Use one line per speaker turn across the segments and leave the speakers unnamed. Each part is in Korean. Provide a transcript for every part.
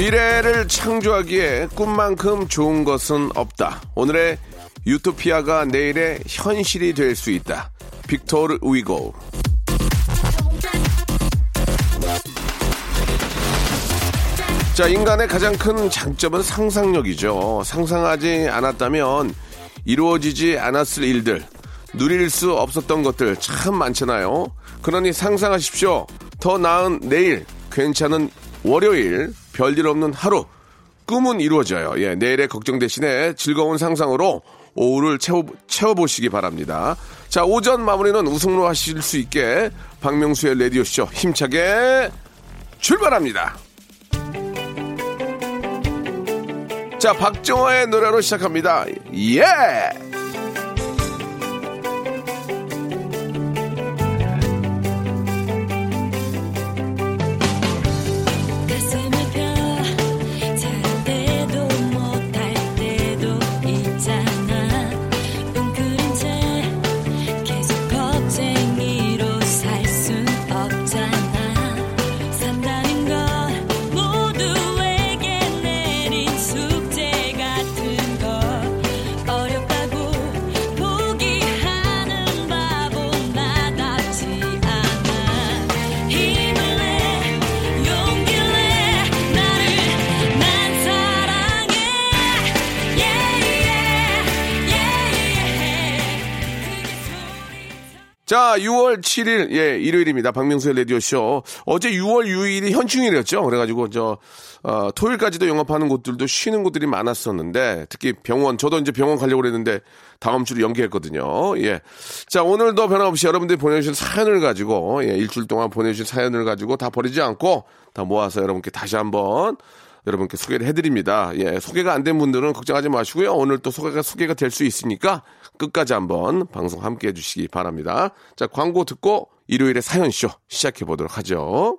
미래를 창조하기에 꿈만큼 좋은 것은 없다 오늘의 유토피아가 내일의 현실이 될 수 있다 빅토르 위고 자, 인간의 가장 큰 장점은 상상력이죠. 상상하지 않았다면 이루어지지 않았을 일들, 누릴 수 없었던 것들 참 많잖아요. 그러니 상상하십시오. 더 나은 내일, 괜찮은 월요일, 별일 없는 하루, 꿈은 이루어져요. 예, 내일의 걱정 대신에 즐거운 상상으로 오후를 채워, 채워보시기 바랍니다. 자, 오전 마무리는 우승로 하실 수 있게 박명수의 라디오쇼 힘차게 출발합니다. 자, 박정화의 노래로 시작합니다. 예! 6월 7일, 예, 일요일입니다. 박명수의 라디오쇼. 어제 6월 6일이 현충일이었죠. 그래가지고, 저, 어, 토요일까지도 영업하는 곳들도 쉬는 곳들이 많았었는데, 특히 병원, 저도 이제 병원 가려고 그랬는데, 다음 주로 연기했거든요. 예. 자, 오늘도 변함없이 여러분들이 보내주신 사연을 가지고, 예, 일주일 동안 보내주신 사연을 가지고 다 버리지 않고, 다 모아서 여러분께 다시 한번 여러분께 소개를 해드립니다. 예, 소개가 안 된 분들은 걱정하지 마시고요. 오늘 또 소개가 소개가 될 수 있으니까 끝까지 한번 방송 함께 해주시기 바랍니다. 자, 광고 듣고 일요일에 사연쇼 시작해 보도록 하죠.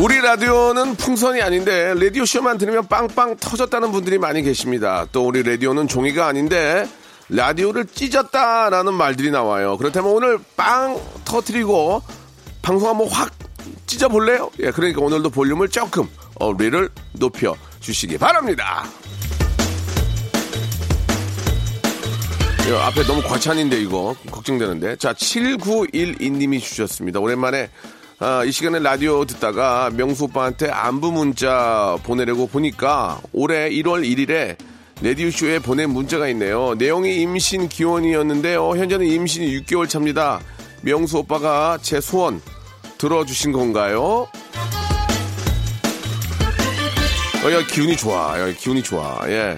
우리 라디오는 풍선이 아닌데 라디오 쇼만 들으면 빵빵 터졌다는 분들이 많이 계십니다. 또 우리 라디오는 종이가 아닌데 라디오를 찢었다라는 말들이 나와요. 그렇다면 오늘 빵 터트리고 방송 한번 확 찢어볼래요? 예, 그러니까 오늘도 볼륨을 조금 어리를 높여 주시기 바랍니다. 예, 앞에 너무 과찬인데 이거 걱정되는데 자 7912님이 주셨습니다 오랜만에 아, 이 시간에 라디오 듣다가 명수 오빠한테 안부 문자 보내려고 보니까 올해 1월 1일에 레디오쇼에 보낸 문자가 있네요 내용이 임신 기원이었는데요 현재는 임신이 6개월 차입니다 명수 오빠가 제 소원 들어주신 건가요? 어, 야, 기운이 좋아. 야, 기운이 좋아. 예.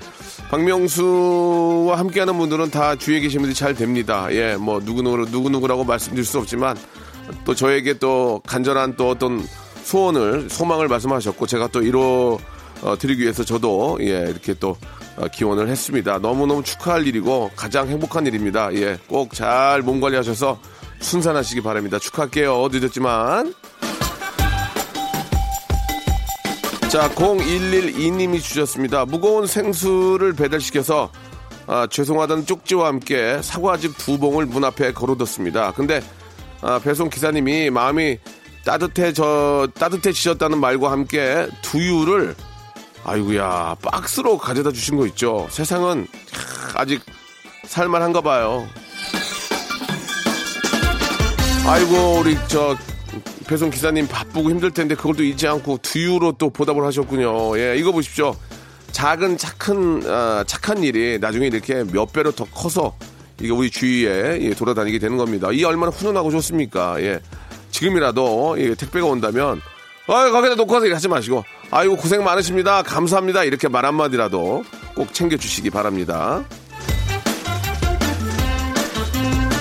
박명수와 함께하는 분들은 다 주위에 계신 분들이 잘 됩니다. 예, 뭐, 누구누구, 누구누구라고 말씀드릴 수 없지만, 또 저에게 또 간절한 또 어떤 소원을, 소망을 말씀하셨고, 제가 또 이뤄 어, 드리기 위해서 저도, 예, 이렇게 또 어, 기원을 했습니다. 너무너무 축하할 일이고, 가장 행복한 일입니다. 예, 꼭 잘 몸 관리하셔서 순산하시기 바랍니다. 축하할게요. 늦었지만. 자, 0112님이 주셨습니다. 무거운 생수를 배달시켜서 아, 죄송하다는 쪽지와 함께 사과즙 두 봉을 문 앞에 걸어뒀습니다. 근데 아, 배송 기사님이 마음이 따뜻해져 따뜻해지셨다는 말과 함께 두유를 아이고야 박스로 가져다 주신 거 있죠. 세상은 캬, 아직 살만한가 봐요. 아이고 우리 저 배송 기사님 바쁘고 힘들 텐데 그걸 또 잊지 않고 두유로 또 보답을 하셨군요. 예, 이거 보십시오. 작은 착한 아, 착한 일이 나중에 이렇게 몇 배로 더 커서 이게 우리 주위에 예, 돌아다니게 되는 겁니다. 이 얼마나 훈훈하고 좋습니까? 예, 지금이라도 예, 택배가 온다면 아 거기다 놓고 가서 하지 마시고 아이고 고생 많으십니다. 감사합니다. 이렇게 말 한마디라도 꼭 챙겨 주시기 바랍니다.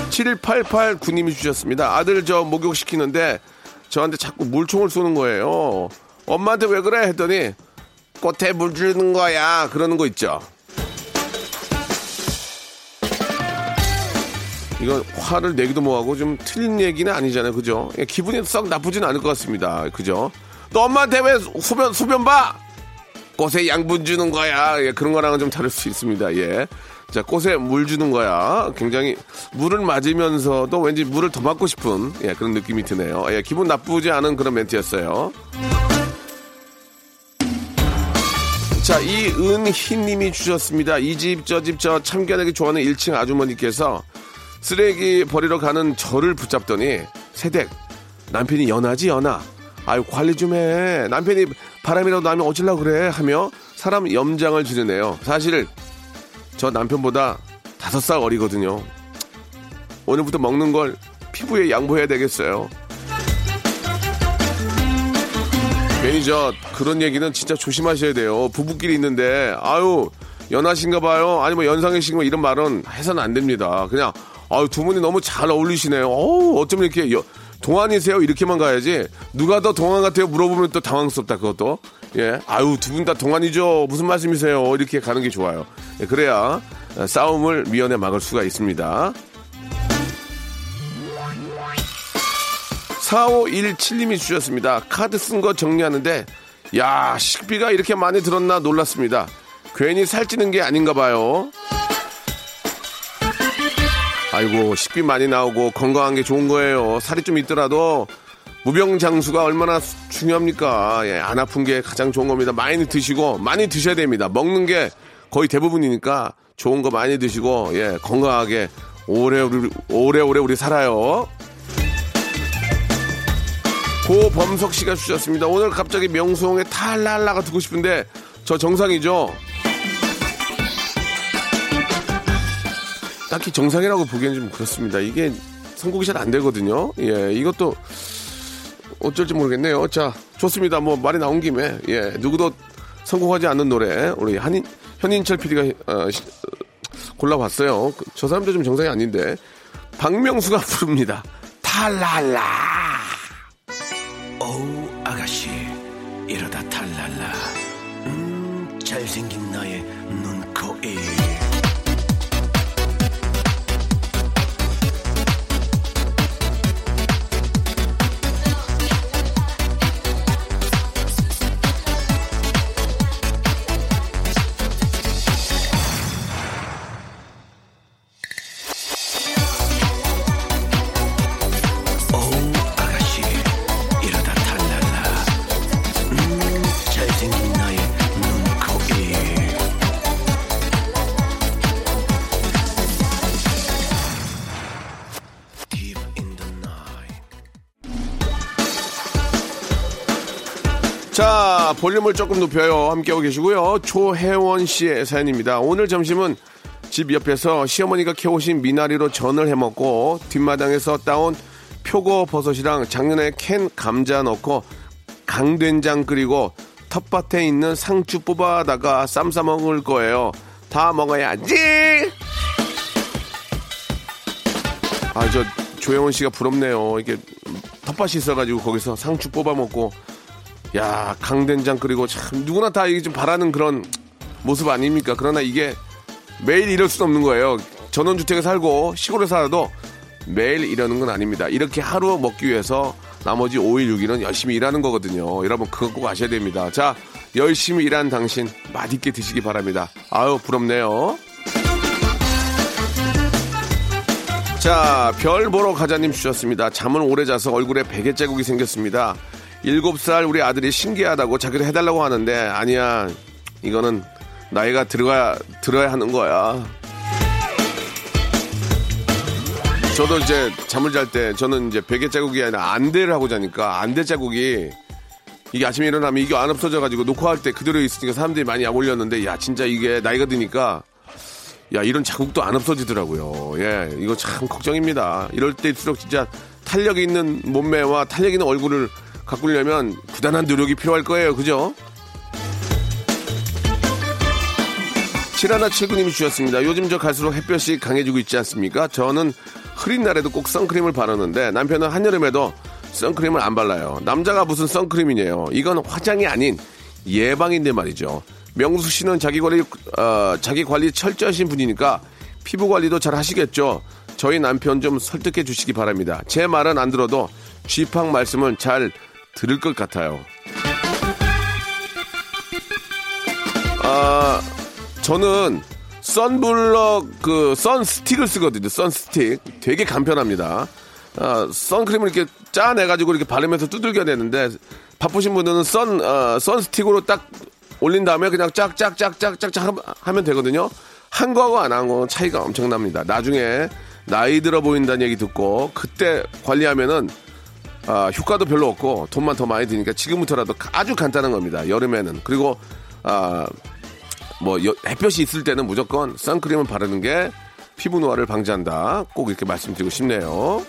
7188구님이 주셨습니다. 아들 저 목욕시키는데 저한테 자꾸 물총을 쏘는 거예요. 엄마한테 왜 그래? 했더니 꽃에 물 주는 거야. 그러는 거 있죠. 이건 화를 내기도 뭐하고 좀 틀린 얘기는 아니잖아요. 그죠? 예, 기분이 썩 나쁘진 않을 것 같습니다. 그죠? 너 엄마한테 왜 소변, 소변 봐? 꽃에 양분 주는 거야. 예, 그런 거랑은 좀 다를 수 있습니다. 예. 자, 꽃에 물 주는 거야. 굉장히 물을 맞으면서도 왠지 물을 더 맞고 싶은 예, 그런 느낌이 드네요. 예, 기분 나쁘지 않은 그런 멘트였어요. 자, 이은희 님이 주셨습니다. 이 집, 저 집, 저 참견하기 좋아하는 1층 아주머니께서 쓰레기 버리러 가는 저를 붙잡더니 새댁 남편이 연하지 연하. 아유 관리 좀 해. 남편이 바람이라도 나면 어쩌려 그래 하며 사람 염장을 지르네요. 사실 저 남편보다 다섯 살 어리거든요. 오늘부터 먹는 걸 피부에 양보해야 되겠어요. 매니저 그런 얘기는 진짜 조심하셔야 돼요. 부부끼리 있는데 아유 연하신가 봐요. 아니면 연상이신가 봐 이런 말은 해서는 안 됩니다. 그냥 아유 두 분이 너무 잘 어울리시네요. 어우 어쩜 이렇게 여- 동안이세요? 이렇게만 가야지 누가 더 동안 같아요? 물어보면 또 당황스럽다 그것도. 예, 아유 두 분 다 동안이죠. 무슨 말씀이세요? 이렇게 가는 게 좋아요. 예, 그래야 싸움을 미연에 막을 수가 있습니다. 4517님이 주셨습니다. 카드 쓴 거 정리하는데, 야, 식비가 이렇게 많이 들었나 놀랐습니다. 괜히 살찌는 게 아닌가 봐요. 아이고, 식비 많이 나오고 건강한 게 좋은 거예요. 살이 좀 있더라도 무병장수가 얼마나 수- 중요합니까? 예, 안 아픈 게 가장 좋은 겁니다. 많이 드시고, 많이 드셔야 됩니다. 먹는 게 거의 대부분이니까 좋은 거 많이 드시고, 예, 건강하게 오래오래, 오래 오래 우리 살아요. 고범석 씨가 주셨습니다. 오늘 갑자기 명수홍의 탈랄라가 듣고 싶은데 저 정상이죠? 딱히 정상이라고 보기엔 좀 그렇습니다. 이게 선곡이 잘 안 되거든요. 예, 이것도 어쩔지 모르겠네요. 자, 좋습니다. 뭐 말이 나온 김에 예, 누구도 성공하지 않는 노래 우리 한인 현인철 PD가 어, 시- 어, 골라봤어요. 그- 저 사람도 좀 정상이 아닌데 박명수가 부릅니다. 탈랄라.
어우 아가씨 이러다 탈랄라 음 잘생긴 나의 눈코입
자, 볼륨을 조금 높여요. 함께하고 계시고요. 조혜원 씨의 사연입니다. 오늘 점심은 집 옆에서 시어머니가 캐오신 미나리로 전을 해먹고 뒷마당에서 따온 표고 버섯이랑 작년에 캔 감자 넣고 강된장 끓이고 텃밭에 있는 상추 뽑아다가 쌈 싸 먹을 거예요. 다 먹어야지! 아, 저 조혜원 씨가 부럽네요. 이게 텃밭이 있어가지고 거기서 상추 뽑아 먹고 야 강된장 끓이고 참 누구나 다 이게 좀 바라는 그런 모습 아닙니까? 그러나 이게 매일 이럴 수는 없는 거예요. 전원주택에 살고 시골에 살아도 매일 이러는 건 아닙니다. 이렇게 하루 먹기 위해서 나머지 5일, 6일은 열심히 일하는 거거든요. 여러분 그거 꼭 아셔야 됩니다. 자 열심히 일한 당신 맛있게 드시기 바랍니다. 아유 부럽네요. 자, 별 보러 가자님 주셨습니다. 잠은 오래 자서 얼굴에 베개 자국이 생겼습니다. 일곱 살 우리 아들이 신기하다고 자기도 해달라고 하는데, 아니야. 이거는 나이가 들어야, 들어야 하는 거야. 저도 이제 잠을 잘 때 저는 이제 베개 자국이 아니라 안대를 하고 자니까 안대 자국이 이게 아침에 일어나면 이게 안 없어져 가지고 녹화할 때 그대로 있으니까 사람들이 많이 약 올렸는데 야 진짜 이게 나이가 드니까 야 이런 자국도 안 없어지더라고요. 예, 이거 참 걱정입니다. 이럴 때일수록 진짜 탄력 있는 몸매와 탄력 있는 얼굴을 가꾸려면 부단한 노력이 필요할 거예요. 그죠? 7179님이 주셨습니다. 요즘 저 갈수록 햇볕이 강해지고 있지 않습니까? 저는 흐린 날에도 꼭 선크림을 바르는데 남편은 한여름에도 선크림을 안 발라요. 남자가 무슨 선크림이네요. 이건 화장이 아닌 예방인데 말이죠. 명수 씨는 자기 관리, 어, 자기 관리 철저하신 분이니까 피부 관리도 잘 하시겠죠. 저희 남편 좀 설득해 주시기 바랍니다. 제 말은 안 들어도 쥐팡 말씀은 잘 들을 것 같아요. 아, 저는 선블럭 그 선스틱을 쓰거든요. 선스틱 되게 간편합니다. 아, 선크림을 이렇게 짜내가지고 이렇게 바르면서 두들겨 내는데 바쁘신 분들은 선 어, 선스틱으로 딱 올린 다음에 그냥 짝짝짝짝짝짝 하면 되거든요. 한 거하고 안 한 거는 차이가 엄청납니다. 나중에 나이 들어 보인다는 얘기 듣고 그때 관리하면은 아, 효과도 별로 없고 돈만 더 많이 드니까 지금부터라도 아주 간단한 겁니다. 여름에는 그리고 아, 뭐 여- 햇볕이 있을 때는 무조건 선크림을 바르는 게 피부 노화를 방지한다. 꼭 이렇게 말씀드리고 싶네요.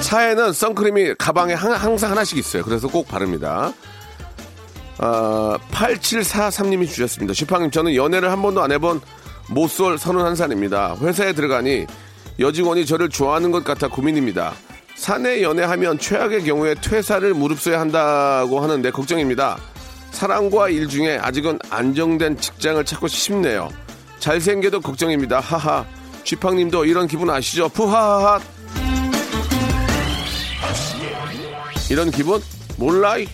차에는 선크림이 가방에 항- 항상 하나씩 있어요. 그래서 꼭 바릅니다. 아, 8743님이 주셨습니다. 슈팡님, 저는 연애를 한 번도 안 해본 모쏠 31살입니다. 회사에 들어가니 여직원이 저를 좋아하는 것 같아 고민입니다. 사내 연애하면 최악의 경우에 퇴사를 무릅써야 한다고 하는데 걱정입니다. 사랑과 일 중에 아직은 안정된 직장을 찾고 싶네요. 잘생겨도 걱정입니다. 하하. 쥐팡님도 이런 기분 아시죠? 푸하하하. 이런 기분? 몰라. 이.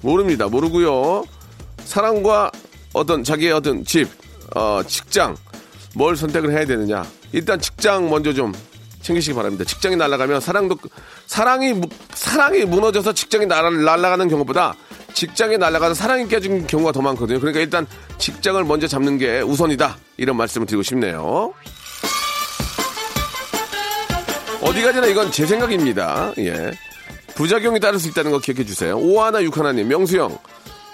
모릅니다. 모르고요. 사랑과 어떤 자기의 어떤 집, 어, 직장 뭘 선택을 해야 되느냐. 일단 직장 먼저 좀 챙기시기 바랍니다. 직장이 날아가면 사랑도 사랑이 무- 사랑이 무너져서 직장이 날아, 날아가는 경우보다 직장이 날아가서 사랑이 깨진 경우가 더 많거든요. 그러니까 일단 직장을 먼저 잡는 게 우선이다. 이런 말씀을 드리고 싶네요. 어디까지나 이건 제 생각입니다. 예. 부작용이 따를 수 있다는 거 기억해 주세요. 오하나 육하나님, 명수형.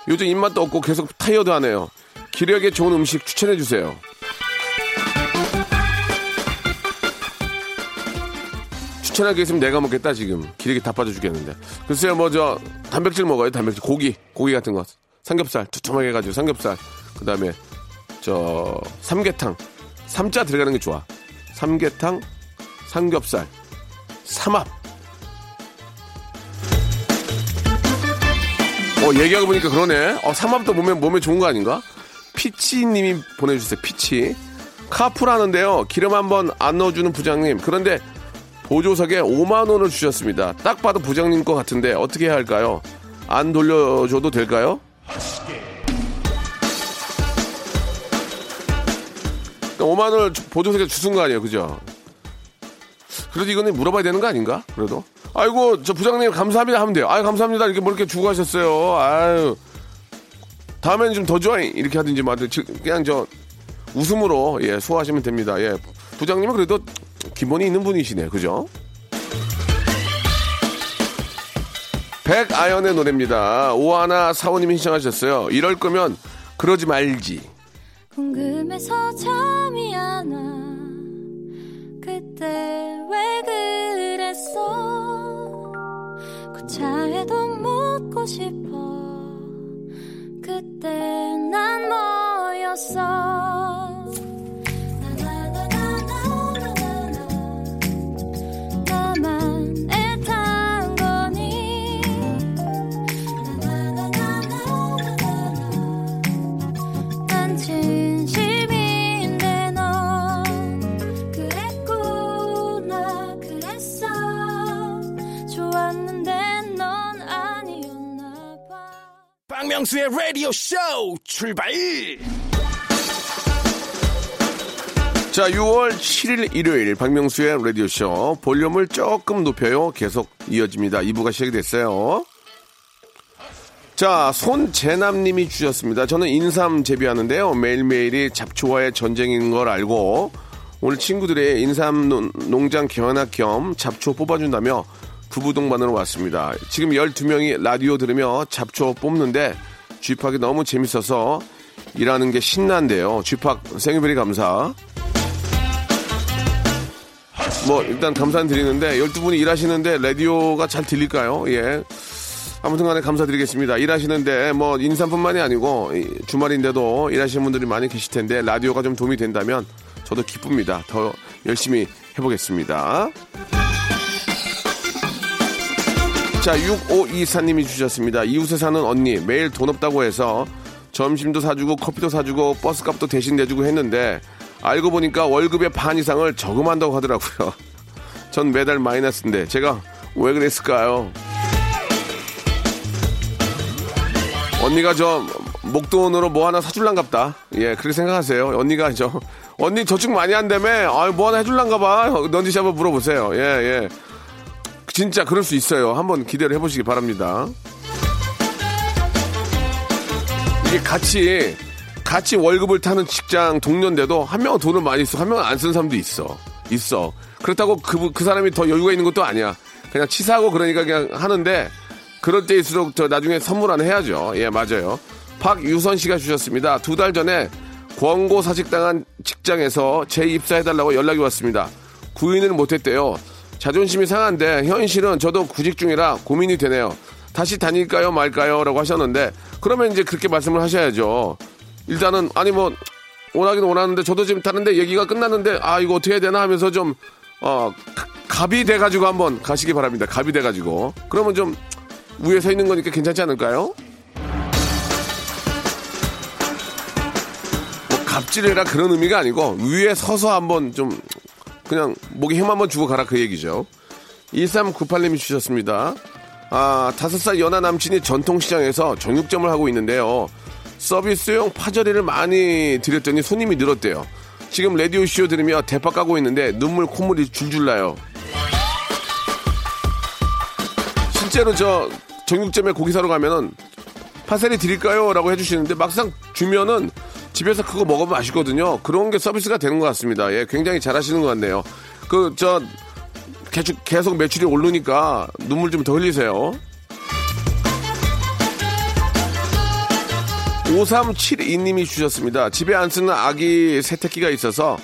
요즘 입맛도 없고 계속 타이어드 하네요. 기력에 좋은 음식 추천해 주세요. 추천할 게 있으면 내가 먹겠다 지금. 기력이 다 빠져 죽겠는데. 글쎄요 뭐 저 단백질 먹어요 단백질. 고기. 고기 같은 거. 삼겹살. 두툼하게 해가지고 삼겹살. 그 다음에 저 삼계탕. 삼자 들어가는 게 좋아. 삼계탕 삼겹살 삼합. 어 얘기하고 보니까 그러네. 어 삼합도 몸에 몸에 좋은 거 아닌가? 피치님이 보내주세요 피치. 카풀 하는데요. 기름 한번 안 넣어주는 부장님. 그런데 보조석에 5만 원을 주셨습니다. 딱 봐도 부장님 것 같은데 어떻게 해야 할까요? 안 돌려줘도 될까요? 그러니까 5만 원을 주- 보조석에 주신 거 아니에요, 그죠? 그래도 이거는 물어봐야 되는 거 아닌가? 그래도 아이고 저 부장님 감사합니다 하면 돼요. 아유 감사합니다 이렇게 뭐 이렇게 주고 가셨어요. 아유 다음에는 좀 더 줘. 이렇게 하든지 뭐 하든지 그냥 저 웃음으로 예 소화하시면 됩니다. 예 부장님은 그래도 기본이 있는 분이시네, 그죠? 백아연의 노래입니다. 오하나 사원님이 신청하셨어요. 이럴 거면 그러지 말지.
궁금해서 잠이 안 와. 그때 왜 그랬어? 그 차에도 묻고 싶어. 그때 난 뭐였어?
박명수의 라디오 쇼 출발!
자, 6월 7일 일요일 박명수의 라디오 쇼 볼륨을 조금 높여요. 계속 이어집니다. 2부가 시작이 됐어요. 자, 손재남님이 주셨습니다. 저는 인삼 재배하는데요. 매일매일이 잡초와의 전쟁인 걸 알고 오늘 친구들의 인삼 농- 농장 견학 겸 잡초 뽑아준다며 부부 동반으로 왔습니다. 지금 12명이 라디오 들으며 잡초 뽑는데 쥐팍이 너무 재밌어서 일하는 게 신난데요. 쥐팍 생일베리 감사. 뭐 일단 감사드리는데 12분이 일하시는데 라디오가 잘 들릴까요? 예. 아무튼 간에 감사드리겠습니다. 일하시는데 뭐 인삼뿐만이 아니고 이 주말인데도 일하시는 분들이 많이 계실 텐데 라디오가 좀 도움이 된다면 저도 기쁩니다. 더 열심히 해보겠습니다. 자, 6524님이 주셨습니다. 이웃에 사는 언니, 매일 돈 없다고 해서 점심도 사주고 커피도 사주고 버스값도 대신 내주고 했는데 알고 보니까 월급의 반 이상을 저금한다고 하더라고요. 전 매달 마이너스인데 제가 왜 그랬을까요? 언니가 저 목돈으로 뭐 하나 사줄란갑다. 예, 그렇게 생각하세요. 언니가 저 언니 저축 많이 한다며. 아, 뭐 하나 해줄란가봐. 넌지 씨 한번 물어보세요. 예, 예. 진짜 그럴 수 있어요. 한번 기대를 해보시기 바랍니다. 이게 같이 같이 월급을 타는 직장 동료인데도 한 명은 돈을 많이 써, 한 명은 안 쓰는 사람도 있어. 있어. 그렇다고 그, 그 사람이 더 여유가 있는 것도 아니야. 그냥 치사하고 그러니까 그냥 하는데 그럴 때일수록 저 나중에 선물 하나 해야죠. 예, 맞아요. 박유선 씨가 주셨습니다. 두 달 전에 권고 사직당한 직장에서 재입사해달라고 연락이 왔습니다. 구인을 못했대요. 자존심이 상한데 현실은 저도 구직 중이라 고민이 되네요. 다시 다닐까요 말까요? 라고 하셨는데 그러면 이제 그렇게 말씀을 하셔야죠. 일단은 아니 뭐 원하긴 원하는데 저도 지금 다른데 얘기가 끝났는데 아 이거 어떻게 해야 되나 하면서 좀 어, 가- 갑이 돼가지고 한번 가시기 바랍니다. 갑이 돼가지고 그러면 좀 위에 서 있는 거니까 괜찮지 않을까요? 뭐 갑질해라 그런 의미가 아니고 위에 서서 한번 좀 그냥 목에 힘 한번 주고 가라 그 얘기죠. 2398님이 주셨습니다. 아, 다섯 살 연하 남친이 전통시장에서 정육점을 하고 있는데요. 서비스용 파절이를 많이 드렸더니 손님이 늘었대요. 지금 라디오 쇼 들으며 대파 까고 있는데 눈물 콧물이 줄줄 나요. 실제로 저 정육점에 고기 사러 가면은 파셀이 드릴까요? 라고 해주시는데 막상 주면은 집에서 그거 먹으면 맛있거든요. 그런 게 서비스가 되는 것 같습니다. 예, 굉장히 잘하시는 것 같네요. 그, 저, 계속, 계속 매출이 오르니까 눈물 좀 더 흘리세요. 5372님이 주셨습니다. 집에 안 쓰는 아기 세탁기가 있어서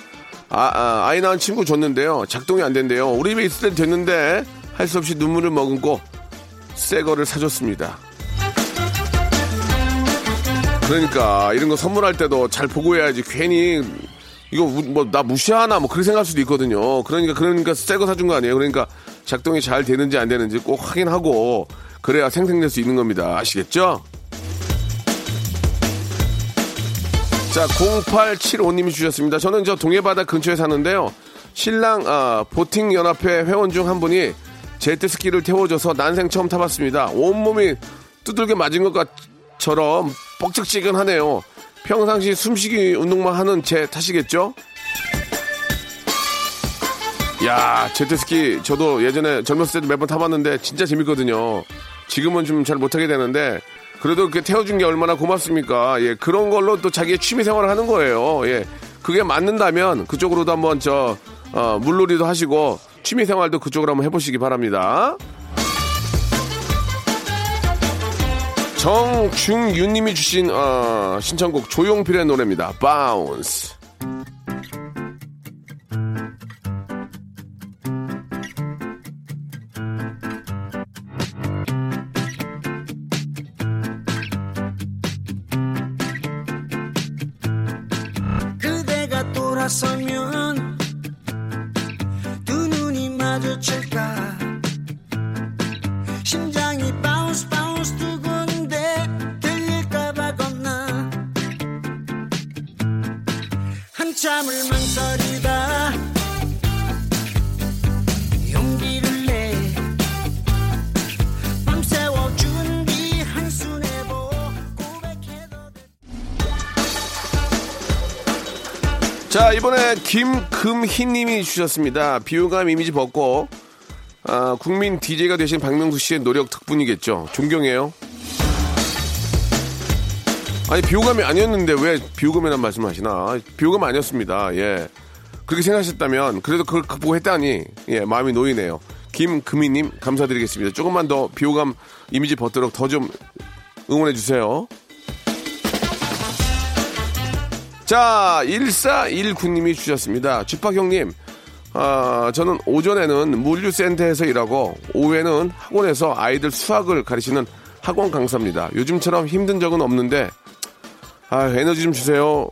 아, 이 낳은 친구 줬는데요. 작동이 안 된대요. 우리 집에 있을 때 됐는데 할 수 없이 눈물을 머금고 새 거를 사줬습니다. 그러니까 이런 거 선물할 때도 잘 보고 해야지 괜히 이거 뭐 나 무시하나 뭐 그렇게 생각할 수도 있거든요. 그러니까 그러니까 새 거 사준 거 아니에요. 그러니까 작동이 잘 되는지 안 되는지 꼭 확인하고 그래야 생생될 수 있는 겁니다. 아시겠죠? 자, 0875님이 주셨습니다. 저는 저 동해바다 근처에 사는데요. 신랑 아, 보팅 연합회 회원 중 한 분이 제트스키를 태워줘서 난생 처음 타봤습니다. 온몸이 두들겨 맞은 것처럼 뻑적지근하네요. 평상시 숨쉬기 운동만 하는 제 탓이겠죠? 야, 제트스키 저도 예전에 젊었을 때도 몇번 타봤는데 진짜 재밌거든요. 지금은 좀 잘 못하게 되는데 그래도 그렇게 태워준 게 얼마나 고맙습니까? 예, 그런 걸로 또 자기의 취미 생활을 하는 거예요. 예, 그게 맞는다면 그쪽으로도 한번 저 어, 물놀이도 하시고 취미 생활도 그쪽으로 한번 해보시기 바랍니다. 정중윤님이 주신 어, 신청곡 조용필의 노래입니다. 바운스. 이번에 김금희님이 주셨습니다. 비호감 이미지 벗고, 아, 국민 DJ가 되신 박명수 씨의 노력 덕분이겠죠. 존경해요. 아니 비호감이 아니었는데 왜 비호감이란 말씀하시나? 비호감 아니었습니다. 예. 그렇게 생각하셨다면 그래도 그걸 극복했다니 예 마음이 놓이네요. 김금희님 감사드리겠습니다. 조금만 더 비호감 이미지 벗도록 더 좀 응원해 주세요. 자 1419님이 주셨습니다. 주파 형님 아, 저는 오전에는 물류센터에서 일하고 오후에는 학원에서 아이들 수학을 가르치는 학원 강사입니다. 요즘처럼 힘든 적은 없는데 아, 에너지 좀 주세요.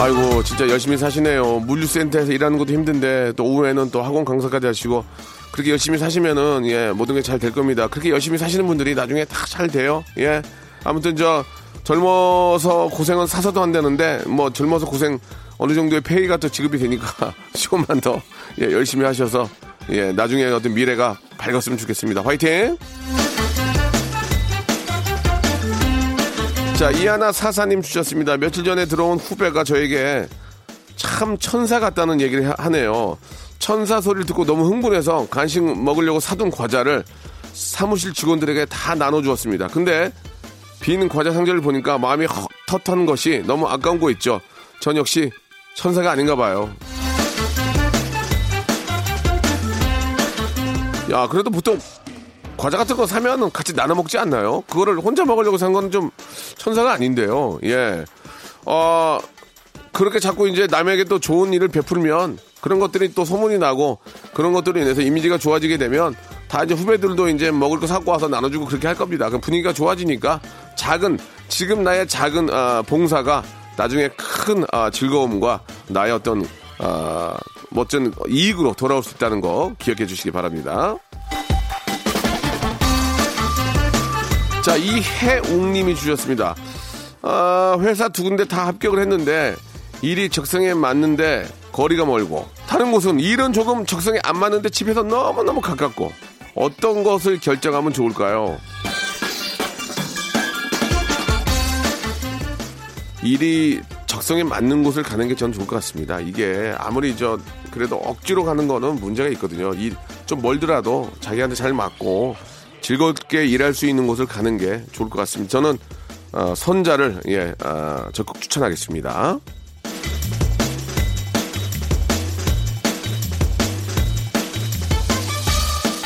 아이고, 진짜 열심히 사시네요. 물류센터에서 일하는 것도 힘든데, 또 오후에는 또 학원 강사까지 하시고, 그렇게 열심히 사시면은, 예, 모든 게 잘 될 겁니다. 그렇게 열심히 사시는 분들이 나중에 다 잘 돼요. 예. 아무튼 저, 젊어서 고생은 사서도 안 되는데, 뭐, 젊어서 고생 어느 정도의 페이가 또 지급이 되니까, 조금만 더, 예, 열심히 하셔서, 예, 나중에 어떤 미래가 밝았으면 좋겠습니다. 화이팅! 자, 이하나 사사님 주셨습니다. 며칠 전에 들어온 후배가 저에게 참 천사 같다는 얘기를 하- 하네요. 천사 소리를 듣고 너무 흥분해서 간식 먹으려고 사둔 과자를 사무실 직원들에게 다 나눠주었습니다. 근데 빈 과자 상자를 보니까 마음이 헛헛한 것이 너무 아까운 거 있죠. 전 역시 천사가 아닌가 봐요. 야, 그래도 보통 과자 같은 거 사면은 같이 나눠 먹지 않나요? 그거를 혼자 먹으려고 산 건 좀 천사가 아닌데요. 예. 어, 그렇게 자꾸 이제 남에게 또 좋은 일을 베풀면 그런 것들이 또 소문이 나고 그런 것들로 인해서 이미지가 좋아지게 되면 다 이제 후배들도 이제 먹을 거 사고 와서 나눠주고 그렇게 할 겁니다. 그럼 분위기가 좋아지니까 작은, 지금 나의 작은, 아, 봉사가 나중에 큰 아, 즐거움과 나의 어떤, 아, 멋진 이익으로 돌아올 수 있다는 거 기억해 주시기 바랍니다. 자, 이해웅님이 주셨습니다. 아, 회사 두 군데 다 합격을 했는데 일이 적성에 맞는데 거리가 멀고 다른 곳은 일은 조금 적성에 안 맞는데 집에서 너무너무 가깝고 어떤 것을 결정하면 좋을까요? 일이 적성에 맞는 곳을 가는 게 전 좋을 것 같습니다. 이게 아무리 저 그래도 억지로 가는 거는 문제가 있거든요. 일좀 멀더라도 자기한테 잘 맞고 즐겁게 일할 수 있는 곳을 가는 게 좋을 것 같습니다. 저는 어, 선자를 예 어, 적극 추천하겠습니다.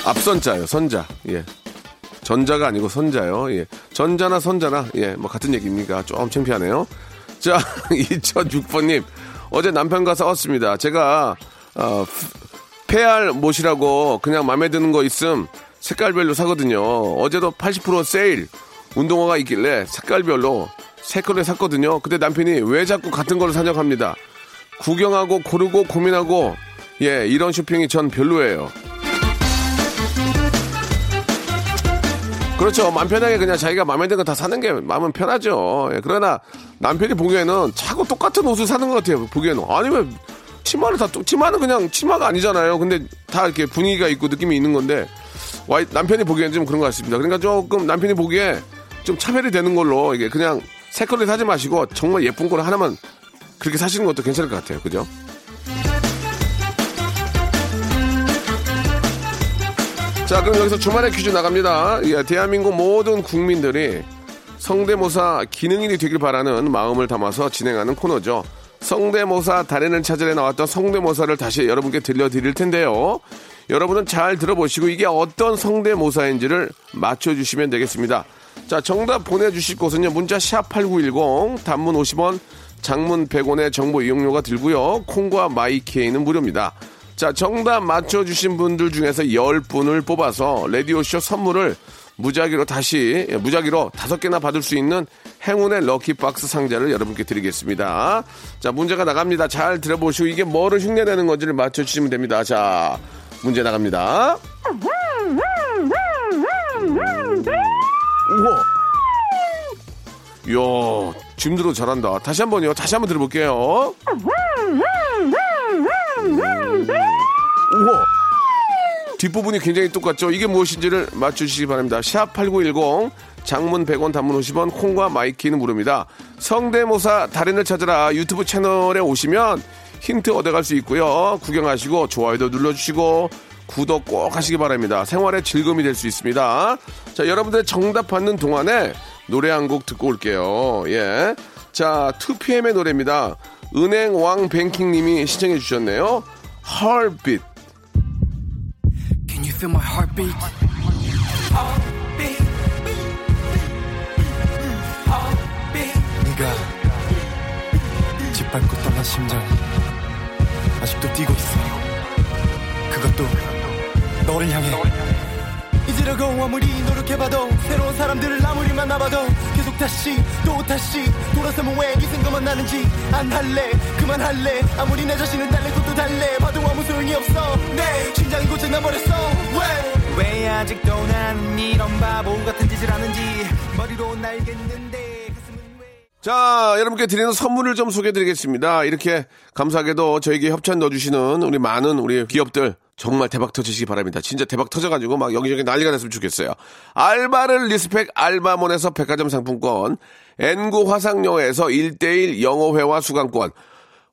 앞선자요, 선자. 예. 전자가 아니고 선자요. 예. 전자나 선자나 예, 뭐 같은 얘기입니까? 좀 창피하네요. 자, 2006번님. 어제 남편과 싸웠습니다. 제가 어, 페알 못이라고 그냥 마음에 드는 거 있음 색깔별로 사거든요. 어제도 80% 세일 운동화가 있길래 색깔별로 세 컬을 샀거든요. 근데 남편이 왜 자꾸 같은 걸 사냐고 합니다. 구경하고 고르고 고민하고 예 이런 쇼핑이 전 별로예요. 그렇죠. 마음 편하게 그냥 자기가 마음에 드는 거 다 사는 게 마음은 편하죠. 예, 그러나 남편이 보기에는 자꾸 똑같은 옷을 사는 것 같아요. 보기에는. 아니면 치마를 다, 똑- 치마는 그냥 치마가 아니잖아요. 근데 다 이렇게 분위기가 있고 느낌이 있는 건데, 와이, 남편이 보기에는 좀 그런 것 같습니다. 그러니까 조금 남편이 보기에 좀 차별이 되는 걸로 이게 그냥 새 거를 사지 마시고 정말 예쁜 거를 하나만 그렇게 사시는 것도 괜찮을 것 같아요. 그죠? 자, 그럼 여기서 주말에 퀴즈 나갑니다. 예, 대한민국 모든 국민들이 성대모사 기능인이 되길 바라는 마음을 담아서 진행하는 코너죠. 성대모사 달인을 찾으러 나왔던 성대모사를 다시 여러분께 들려드릴 텐데요. 여러분은 잘 들어보시고 이게 어떤 성대모사인지를 맞춰주시면 되겠습니다. 자, 정답 보내주실 곳은요. 문자 샵8910 단문 50원 장문 100원의 정보 이용료가 들고요. 콩과 마이케이는 무료입니다. 자, 정답 맞춰주신 분들 중에서 10분을 뽑아서 라디오쇼 선물을 무작위로 다시, 예, 무작위로 다섯 개나 받을 수 있는 행운의 럭키박스 상자를 여러분께 드리겠습니다. 자, 문제가 나갑니다. 잘 들어보시고 이게 뭐를 흉내내는 건지를 맞춰주시면 됩니다. 자, 문제 나갑니다. 우와. 이야, 짐들어 잘한다. 다시 한 번요. 다시 한번 들어볼게요. 우와. 뒷부분이 굉장히 똑같죠? 이게 무엇인지를 맞추시기 바랍니다. 샵 8910 장문 100원 단문 50원 콩과 my K는 무료입니다. 성대모사 달인을 찾아라 유튜브 채널에 오시면 힌트 얻어갈 수 있고요. 구경하시고 좋아요도 눌러주시고 구독 꼭 하시기 바랍니다. 생활의 즐거움이 될 수 있습니다. 자, 여러분들 정답 받는 동안에 노래 한 곡 듣고 올게요. 예. 자, 2PM의 노래입니다. 은행왕 뱅킹님이 시청해 주셨네요. Heartbeat.
Can you feel my heartbeat?
네가 짓밟고 떠난 심장이 아직도 뛰고 있어 그것도 너를 향해 잊으려고 아무리 노력해봐도 새로운 사람들을 아무리 만나봐도 다시 또 다시. 돌아서면 왜 이 생각만 나는지. 안 할래 그만할래. 아무리 내 자신을 달랠 것도 달래. 봐도 아무 소용이 없어. 내 심장이 고장 나버렸어. 왜? 왜 아직도 나는 이런 바보 같은 짓을 하는지. 머리론 알겠는데
자, 여러분께 드리는 선물을 좀 소개해 드리겠습니다. 이렇게 감사하게도 저에게 협찬 넣어주시는 우리 많은 우리 기업들 정말 대박 터지시기 바랍니다. 진짜 대박 터져가지고 막 여기저기 난리가 났으면 좋겠어요. 알바를 respect 알바몬에서 백화점 상품권, N구 화상영어에서 1대1 영어회화 수강권,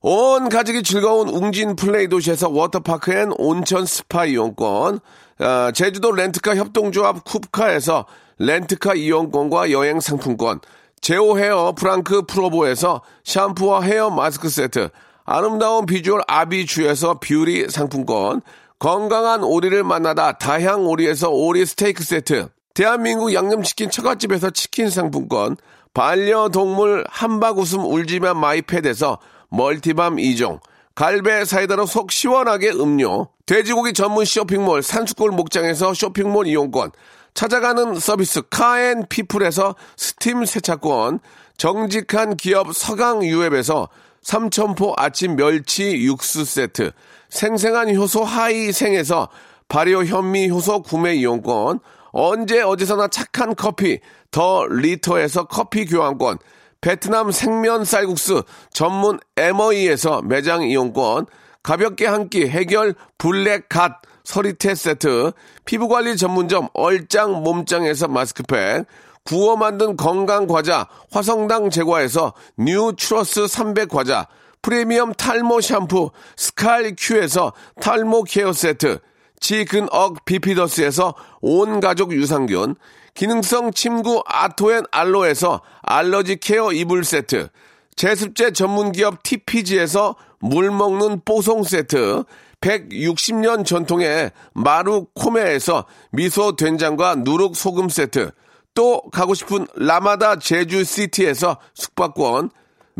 온 가족이 즐거운 웅진 플레이 도시에서 워터파크 and 온천 스파 이용권, 아, 제주도 렌트카 협동조합 쿱카에서 렌트카 이용권과 여행 상품권, 제오 헤어 프랑크 프로보에서 샴푸와 hair mask 세트, 아름다운 비주얼 아비주에서 뷰리 상품권, 건강한 오리를 만나다 다향 오리에서 오리 스테이크 세트, 대한민국 양념치킨 처갓집에서 치킨 상품권, 반려동물 한바구음 울지만 마이패드에서 multi balm 2종, 갈배 사이다로 속 시원하게 음료, 돼지고기 전문 쇼핑몰 산수골 목장에서 쇼핑몰 이용권, 찾아가는 서비스 카앤피플에서 스팀 세차권, 정직한 기업 서강유앱에서 삼천포 아침 멸치 육수 세트, 생생한 효소 하이생에서 발효 현미 효소 구매 이용권, 언제 어디서나 착한 커피 더 리터에서 커피 교환권, 베트남 생면 쌀국수 전문 에머이에서 매장 이용권, 가볍게 한 끼 해결 블랙 갓 서리태 세트, 피부관리 전문점 얼짱 몸짱에서 마스크팩, 구워 만든 건강 과자 화성당 제과에서 뉴 트러스 300 과자, 프리미엄 탈모 샴푸 스칼 큐에서 탈모 케어 세트, 지근억 비피더스에서 온 가족 유산균, 기능성 침구 아토앤 알로에서 알러지 케어 이불 세트, 제습제 전문기업 TPG에서 물 먹는 뽀송 세트, 160년 전통의 마루 코메에서 미소 된장과 누룩 소금 세트, 또 가고 싶은 라마다 제주시티에서 숙박권,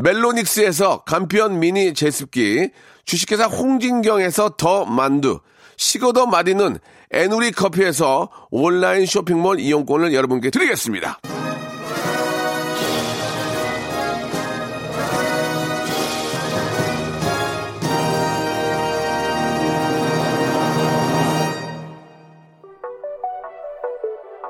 멜로닉스에서 간편 미니 제습기, 주식회사 홍진경에서 더 만두, 식어도 마리는 에누리 커피에서 온라인 쇼핑몰 이용권을 여러분께 드리겠습니다.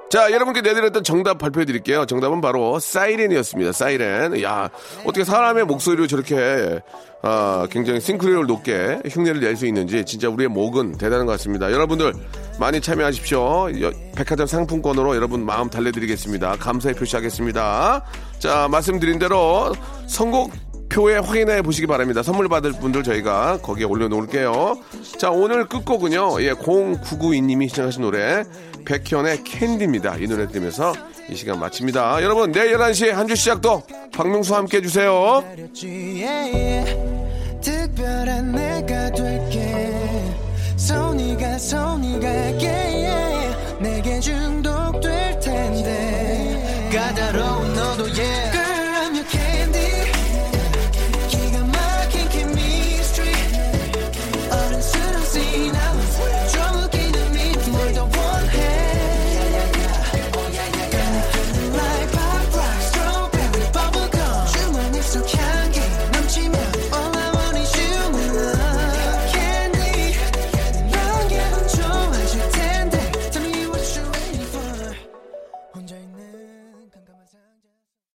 자, 여러분께 내드렸던 정답 발표해 드릴게요. 정답은 바로 사이렌이었습니다. 사이렌. 야, 어떻게 사람의 목소리로 저렇게 아, 굉장히 싱크로율 높게 흉내를 낼 수 있는지 진짜 우리의 목은 대단한 것 같습니다. 여러분들 많이 참여하십시오. 여- 백화점 상품권으로 여러분 마음 달래드리겠습니다. 감사의 표시하겠습니다. 자, 말씀드린 대로 선곡 표에 확인해 보시기 바랍니다. 선물 받을 분들 저희가 거기에 올려놓을게요. 자, 오늘 끝곡은요. 예, 0992님이 시청하신 노래 백현의 캔디입니다. 이 노래 들으면서 이 시간 마칩니다. 여러분, 내일 11시에 한 주 시작도 박명수와 함께 해주세요.
특별한 내가 될게 손이가 손이 갈게 내게 중독될 텐데 까다로운 너도 yeah